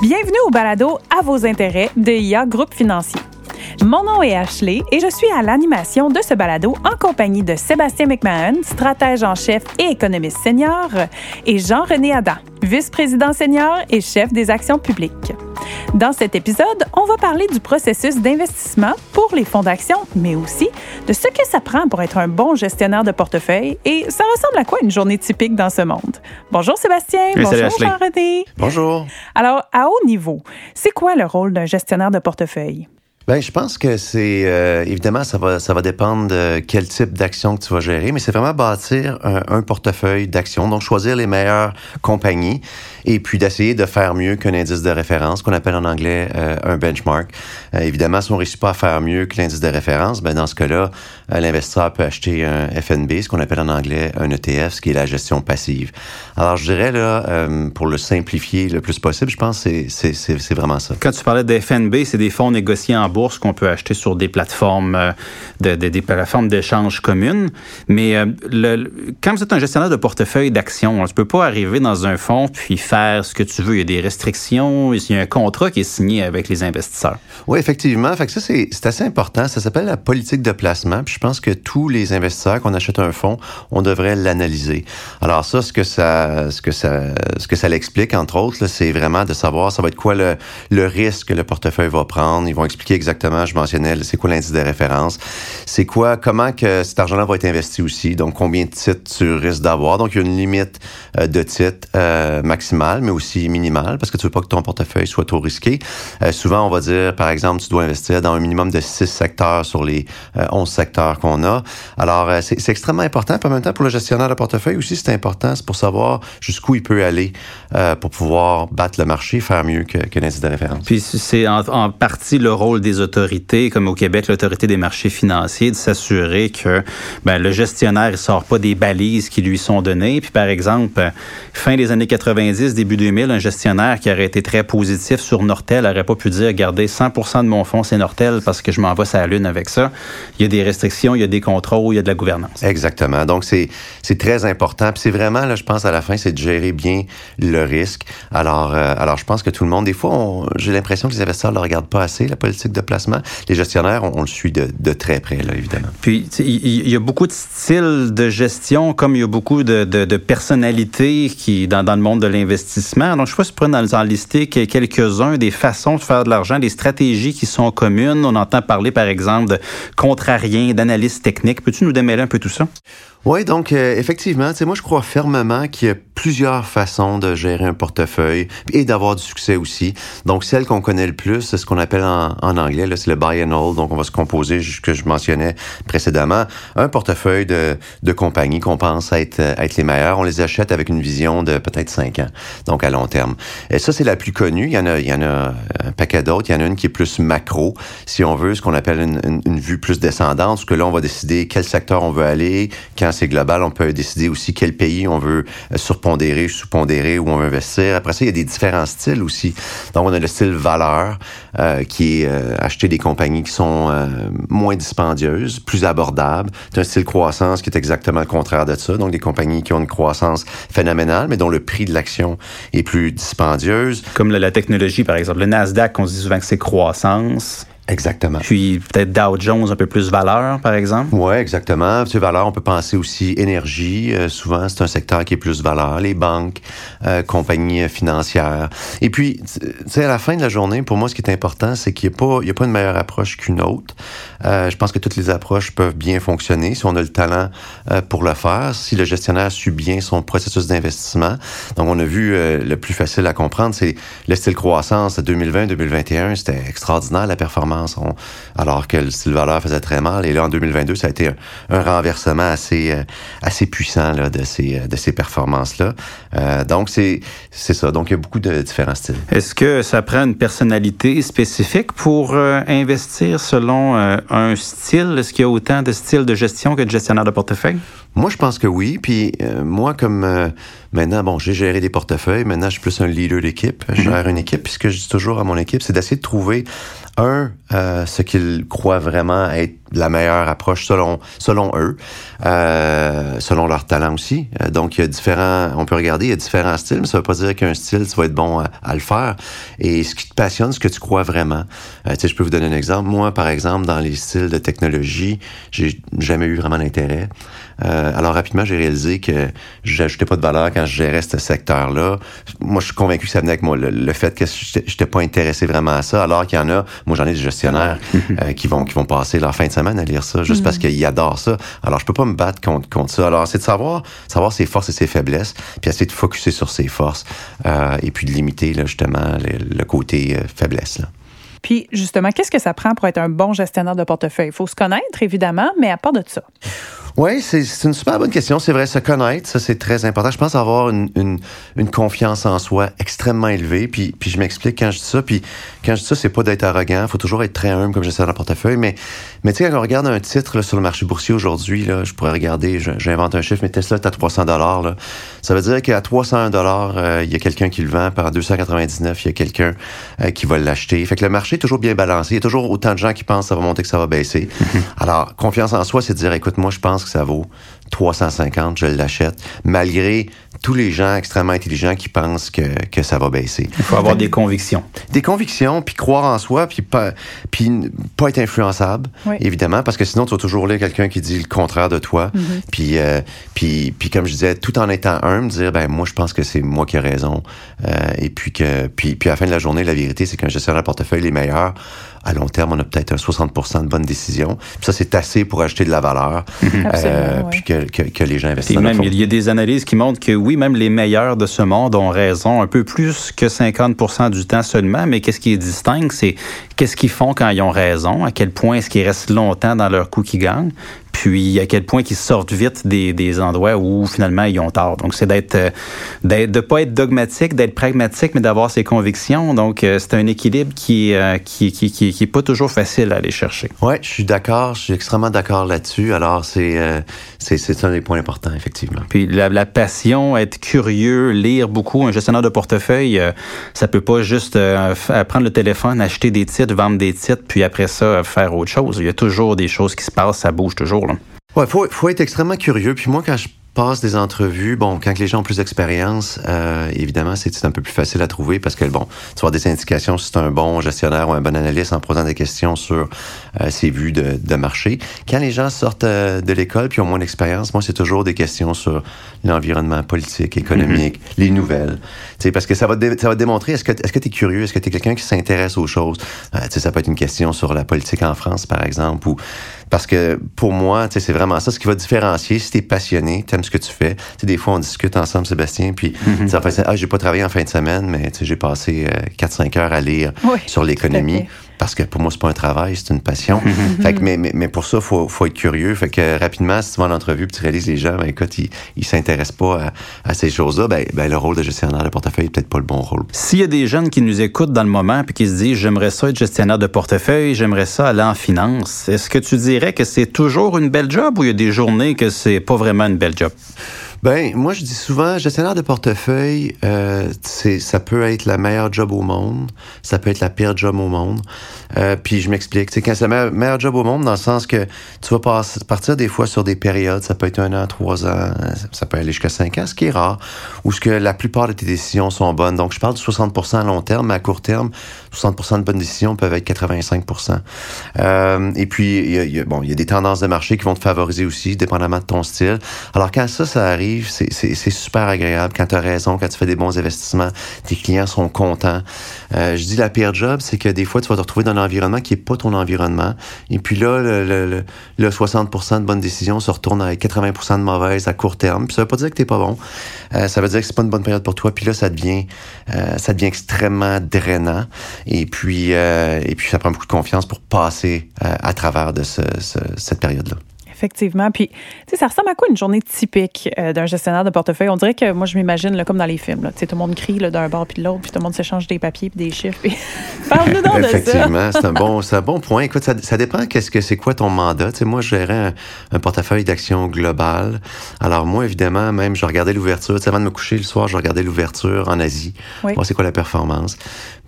Bienvenue au balado À vos intérêts de IA Groupe Financier. Mon nom est Ashley et je suis à l'animation de ce balado en compagnie de Sébastien McMahon, stratège en chef et économiste senior, et Jean-René Adam, vice-président senior et chef des actions publiques. Dans cet épisode, on va parler du processus d'investissement pour les fonds d'action, mais aussi de ce que ça prend pour être un bon gestionnaire de portefeuille et ça ressemble à quoi une journée typique dans ce monde? Bonjour Sébastien, bonjour Jean-René. Bonjour. Alors, à haut niveau, c'est quoi le rôle d'un gestionnaire de portefeuille? Ben, je pense que c'est euh, évidemment ça va ça va dépendre de quel type d'action que tu vas gérer, mais c'est vraiment bâtir un, portefeuille d'actions, donc choisir les meilleures compagnies et puis d'essayer de faire mieux qu'un indice de référence, qu'on appelle en anglais euh, un benchmark. Euh, évidemment, si on réussit pas à faire mieux que l'indice de référence, ben dans ce cas-là, euh, l'investisseur peut acheter un FNB, ce qu'on appelle en anglais un ETF, ce qui est la gestion passive. Alors, je dirais, là, pour le simplifier le plus possible, je pense que c'est vraiment ça. Quand tu parlais de FNB, c'est des fonds négociés en bourse qu'on peut acheter sur des plateformes, de, des plateformes d'échange communes. Mais le, quand vous êtes un gestionnaire de portefeuille d'actions, on ne peut pas arriver dans un fonds puis faire ce que tu veux. Il y a des restrictions, il y a un contrat qui est signé avec les investisseurs. Oui, effectivement. Fait que ça, c'est assez important. Ça s'appelle la politique de placement. Puis je pense que tous les investisseurs, qu'on achète un fonds, on devrait l'analyser. Alors ça, ce que ça, ce que ça, ce que ça l'explique, entre autres, c'est vraiment de savoir ça va être quoi le, le risque que le portefeuille va prendre. Ils vont expliquer exactement, je mentionnais, c'est quoi l'indice de référence? C'est quoi, comment que cet argent-là va être investi aussi? Donc, combien de titres tu risques d'avoir? Donc, il y a une limite euh, de titres euh, maximale mais aussi minimal parce que tu veux pas que ton portefeuille soit trop risqué. Euh, souvent, on va dire, par exemple, tu dois investir dans un minimum de six secteurs sur les euh, 11 secteurs qu'on a. Alors, c'est extrêmement important. En même temps, pour le gestionnaire de portefeuille aussi, c'est important. C'est pour savoir jusqu'où il peut aller pour pouvoir battre le marché, faire mieux que, l'indice de référence. Puis c'est en, partie le rôle des autorités, comme au Québec, l'autorité des marchés financiers, de s'assurer que ben, le gestionnaire ne sort pas des balises qui lui sont données. Puis par exemple, fin des années 90, début 2000, un gestionnaire qui aurait été très positif sur Nortel n'aurait pas pu dire, gardez 100 de mon fonds, c'est Nortel parce que je m'envoie sa lune avec ça. Il y a des restrictions, il y a des contrôles, il y a de la gouvernance. Exactement. Donc, c'est très important. Puis c'est vraiment, là, je pense, à la fin, c'est de gérer bien le risque. Alors, euh, alors je pense que tout le monde, des fois, j'ai l'impression que les investisseurs ne le regardent pas assez, la politique de placement. Les gestionnaires, on, le suit de, très près, là, évidemment. Puis, il y, a beaucoup de styles de gestion, comme il y a beaucoup de, personnalités qui, dans, le monde de l'investissement, donc, je sais pas si tu pourrais en lister quelques-uns des façons de faire de l'argent, des stratégies qui sont communes. On entend parler, par exemple, de contrariens, d'analyse technique. Peux-tu nous démêler un peu tout ça? Oui, donc euh, effectivement, moi je crois fermement qu'il y a plusieurs façons de gérer un portefeuille et d'avoir du succès aussi. Donc celle qu'on connaît le plus, c'est ce qu'on appelle en, en anglais, c'est le buy and hold. Donc on va se composer, ce que je mentionnais précédemment, un portefeuille de, de compagnies qu'on pense être, être les meilleurs. On les achète avec une vision de peut-être cinq ans, donc à long terme. Et ça, c'est la plus connue. Il y en a, il y en a un paquet d'autres. Il y en a une qui est plus macro, si on veut, ce qu'on appelle une, une, une, vue plus descendante, parce que là, on va décider quel secteur on veut aller, quand c'est global, on peut décider aussi quel pays on veut euh, surpondérer, sous-pondérer, où on veut investir. Après ça, il y a des différents styles aussi. Donc, on a le style valeur, euh, qui est euh, acheter des compagnies qui sont euh, moins dispendieuses, plus abordables. C'est un style croissance qui est exactement le contraire de ça. Donc, des compagnies qui ont une croissance phénoménale, mais dont le prix de l'action est plus dispendieuse. Comme la, la technologie, par exemple. Le Nasdaq, on se dit souvent que c'est croissance. Exactement. Puis peut-être Dow Jones un peu plus valeur, par exemple. Oui, exactement. Tu valeur, on peut penser aussi énergie. Euh, souvent, c'est un secteur qui est plus valeur. Les banques, euh, compagnies financières. Et puis, tu sais, à la fin de la journée, pour moi, ce qui est important, c'est qu'il n'y a pas, il y a pas une meilleure approche qu'une autre. Euh, je pense que toutes les approches peuvent bien fonctionner si on a le talent pour le faire, si le gestionnaire suit bien son processus d'investissement. Donc, on a vu le plus facile à comprendre, c'est le style croissance 2020-2021, c'était extraordinaire la performance alors que le style valeur faisait très mal. Et là, en 2022, ça a été un, renversement assez, euh, puissant là, de ces, performances-là. Euh, donc, c'est, ça. Donc, il y a beaucoup de différents styles. Est-ce que ça prend une personnalité spécifique pour euh, investir selon euh, un style? Est-ce qu'il y a autant de styles de gestion que de gestionnaire de portefeuille? Moi, je pense que oui. Puis, moi, comme Maintenant, bon, j'ai géré des portefeuilles. Maintenant, je suis plus un leader d'équipe. Je gère une équipe. Puis ce que je dis toujours à mon équipe, c'est d'essayer de trouver un, euh, ce qu'ils croient vraiment être la meilleure approche selon selon eux, euh, selon leur talent aussi. Euh, donc il y a différents, on peut regarder, il y a différents styles, mais ça veut pas dire qu'un style tu vas être bon à, le faire. Et ce qui te passionne, ce que tu crois vraiment. Euh, tu sais, je peux vous donner un exemple. Moi, par exemple, dans les styles de technologie, j'ai jamais eu vraiment d'intérêt. Euh, alors rapidement, j'ai réalisé que j'ajoutais pas de valeur quand je gérais ce secteur-là. Moi, je suis convaincu que ça venait avec moi le, fait que j'étais pas intéressé vraiment à ça, alors qu'il y en a. Moi, j'en ai des gestionnaires euh, qui vont qui vont passer leur fin de semaine à lire ça juste parce mm. qu'ils adorent ça. Alors, je peux pas me battre contre contre ça. Alors, c'est de savoir savoir ses forces et ses faiblesses, puis essayer de focuser sur ses forces euh, et puis de limiter là, justement le, côté faiblesse. Là. Puis, justement, qu'est-ce que ça prend pour être un bon gestionnaire de portefeuille? Il faut se connaître, évidemment, mais à part de ça. Oui, c'est une super bonne question. C'est vrai, se connaître, ça c'est très important. Je pense avoir une, une, une, confiance en soi extrêmement élevée. Puis, puis je m'explique quand je dis ça. Puis quand je dis ça, c'est pas d'être arrogant. Il faut toujours être très humble comme j'essaie dans le portefeuille. Mais, mais tu sais, quand on regarde un titre là, sur le marché boursier aujourd'hui, là, je pourrais regarder, j'invente un chiffre, mais Tesla est à 300 dollars. Ça veut dire qu'à 300 dollars, euh, il y a quelqu'un qui le vend. Par 299, il y a quelqu'un euh, qui va l'acheter. Fait que le marché est toujours bien balancé. Il y a toujours autant de gens qui pensent que ça va monter que ça va baisser. Alors, confiance en soi, c'est de dire, écoute, moi, je pense que ça vaut 350, je l'achète, malgré tous les gens extrêmement intelligents qui pensent que, que ça va baisser. Il faut avoir des convictions. Des convictions, puis croire en soi, puis pas, puis pas être influençable, évidemment, parce que sinon, tu vas toujours lire quelqu'un qui dit le contraire de toi. Mm-hmm. puis, euh, puis, puis, comme je disais, tout en étant humble, dire, ben moi, je pense que c'est moi qui ai raison. Euh, et puis, que, puis, puis à la fin de la journée, la vérité, c'est qu'un gestionnaire de portefeuille, les meilleurs, à long terme, on a peut-être un 60% de bonnes décisions. Puis ça, c'est assez pour acheter de la valeur, euh, puis que, que, les gens investissent. Même, il y a des analyses qui montrent que oui, même les meilleurs de ce monde ont raison un peu plus que 50% du temps seulement, mais qu'est-ce qui est distingue, c'est qu'est-ce qu'ils font quand ils ont raison, à quel point est-ce qu'ils restent longtemps dans leur coup qui gagnent, puis à quel point qu'ils sortent vite des, des endroits où finalement ils ont tort? Donc c'est d'être euh, d'être de pas être dogmatique, d'être pragmatique, mais d'avoir ses convictions. Donc euh, c'est un équilibre qui, euh, qui, qui, qui, qui est pas toujours facile à aller chercher. Ouais, je suis d'accord, je suis extrêmement d'accord là-dessus. Alors c'est c'est c'est un des points importants effectivement. Puis la, la, passion, être curieux, lire beaucoup, un gestionnaire de portefeuille, ça peut pas juste prendre le téléphone, acheter des titres, vendre des titres, puis après ça faire autre chose. Il y a toujours des choses qui se passent, ça bouge toujours. Là. Ouais, faut, faut être extrêmement curieux. Puis moi, quand je passe des entrevues, bon, quand les gens ont plus d'expérience, euh, évidemment, c'est un peu plus facile à trouver parce que, bon, tu vois des indications si c'est un bon gestionnaire ou un bon analyste en posant des questions sur euh, ses vues de, de, marché. Quand les gens sortent euh, de l'école puis ont moins d'expérience, moi, c'est toujours des questions sur l'environnement politique, économique, mm-hmm. les nouvelles. Tu sais, parce que ça va, ça va démontrer, est-ce que tu es curieux, est-ce que tu es quelqu'un qui s'intéresse aux choses? Tu sais, ça peut être une question sur la politique en France, par exemple, ou parce que pour moi, tu sais, c'est vraiment ça ce qui va différencier. Si tu es passionné, ce que tu fais. Tu sais, des fois, on discute ensemble, Sébastien, puis mm -hmm. ah, j'ai pas travaillé en fin de semaine, mais tu sais, j'ai passé 4-5 heures à lire sur l'économie parce que pour moi, c'est pas un travail, c'est une passion. fait que, mais, mais, mais, pour ça, il faut, faut, être curieux. Fait que rapidement, si tu vas en entrevue et tu réalises les gens, ben, écoute, ils, ils s'intéressent pas à, à ces choses-là, ben, ben, le rôle de gestionnaire de portefeuille est peut-être pas le bon rôle. S'il y a des jeunes qui nous écoutent dans le moment puis qui se disent, j'aimerais ça être gestionnaire de portefeuille, j'aimerais ça aller en finance, est-ce que tu dirais que c'est toujours une belle job ou il y a des journées que c'est pas vraiment une belle job? Ben, moi, je dis souvent, gestionnaire de portefeuille, euh, ça peut être la meilleure job au monde, ça peut être la pire job au monde. Euh, puis je m'explique, c'est quand c'est la meilleure, job au monde, dans le sens que tu vas partir des fois sur des périodes, ça peut être un an, trois ans, ça peut aller jusqu'à cinq ans, ce qui est rare, où ce que la plupart de tes décisions sont bonnes. Donc, je parle de 60 à long terme, mais à court terme, 60% de bonnes décisions peuvent être 85% euh, Et puis, il y, a, bon, il y a des tendances de marché qui vont te favoriser aussi, dépendamment de ton style. Alors, quand ça, ça arrive, c'est super agréable quand tu as raison, quand tu fais des bons investissements, tes clients sont contents. Euh, je dis la pire job, c'est que des fois, tu vas te retrouver dans un environnement qui est pas ton environnement. Et puis là, le, le, 60% de bonnes décisions se retourne avec 80% de mauvaises à court terme. Puis ça veut pas dire que t'es pas bon. Euh, ça veut dire que c'est pas une bonne période pour toi. Puis là, ça devient, euh, ça devient extrêmement drainant. Et puis, et puis, ça prend beaucoup de confiance pour passer à travers de ce, cette période-là. Effectivement. Puis, tu sais, ça ressemble à quoi une journée typique euh, d'un gestionnaire de portefeuille? On dirait que moi, je m'imagine comme dans les films. Tu sais, tout le monde crie d'un bord puis de l'autre, puis tout le monde s'échange des papiers puis des chiffres. Parle-nous donc de ça. Effectivement, c'est un, bon, un bon point. Écoute, ça, ça dépend qu'est-ce que c'est quoi ton mandat. Tu sais, moi, je gérais un, portefeuille d'action globale. Alors, moi, évidemment, même, je regardais l'ouverture. Tu sais, avant de me coucher le soir, je regardais l'ouverture en Asie. Oui. Voir c'est quoi la performance.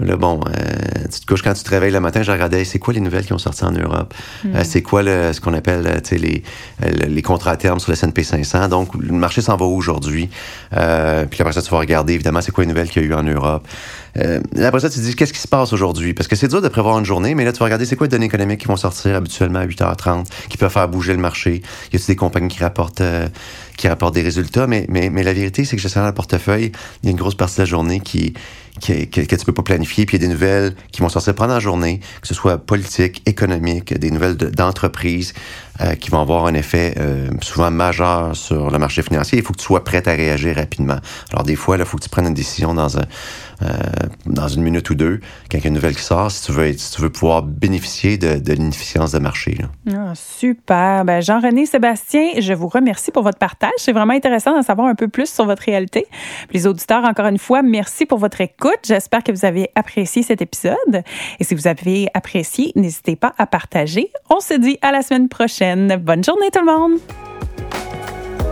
Mais là, bon, euh, tu te couches quand tu te réveilles le matin, je regardais c'est quoi les nouvelles qui ont sorti en Europe? Hmm. Euh, c'est quoi le, ce qu'on appelle euh, les, les contrats à terme sur le S&P 500. Donc, le marché s'en va aujourd'hui. puis après ça, tu vas regarder, évidemment, c'est quoi les nouvelles qu'il y a eu en Europe. Euh, après ça, tu te dis, qu'est-ce qui se passe aujourd'hui? Parce que c'est dur de prévoir une journée, mais là, tu vas regarder, c'est quoi les données économiques qui vont sortir habituellement à 8h30, qui peuvent faire bouger le marché? Y a des compagnies qui rapportent, euh, qui rapportent des résultats? Mais, mais, mais la vérité, c'est que gestionnaire le portefeuille, il y a une grosse partie de la journée qui, qui, que, tu peux pas planifier, puis il y a des nouvelles qui vont sortir pendant la journée, que ce soit politique, économique, des nouvelles d'entreprise euh, qui vont avoir un effet euh, souvent majeur sur le marché financier. Il faut que tu sois prêt à réagir rapidement. Alors des fois, il faut que tu prennes une décision dans un euh, dans une minute ou deux, quand il y a une nouvelle qui sort, si tu veux, si tu veux pouvoir bénéficier de, de l'inefficience de marché. Ah, super. Ben, Jean-René Sébastien, je vous remercie pour votre partage. C'est vraiment intéressant d'en savoir un peu plus sur votre réalité. Les auditeurs, encore une fois, merci pour votre écoute. J'espère que vous avez apprécié cet épisode. Et si vous avez apprécié, n'hésitez pas à partager. On se dit à la semaine prochaine. Bonne journée tout le monde.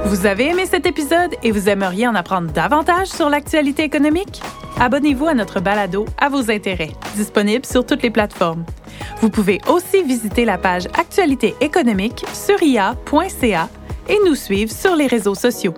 Vous avez aimé cet épisode et vous aimeriez en apprendre davantage sur l'actualité économique? Abonnez-vous à notre balado à vos intérêts, disponible sur toutes les plateformes. Vous pouvez aussi visiter la page Actualité économique sur ia.ca et nous suivre sur les réseaux sociaux.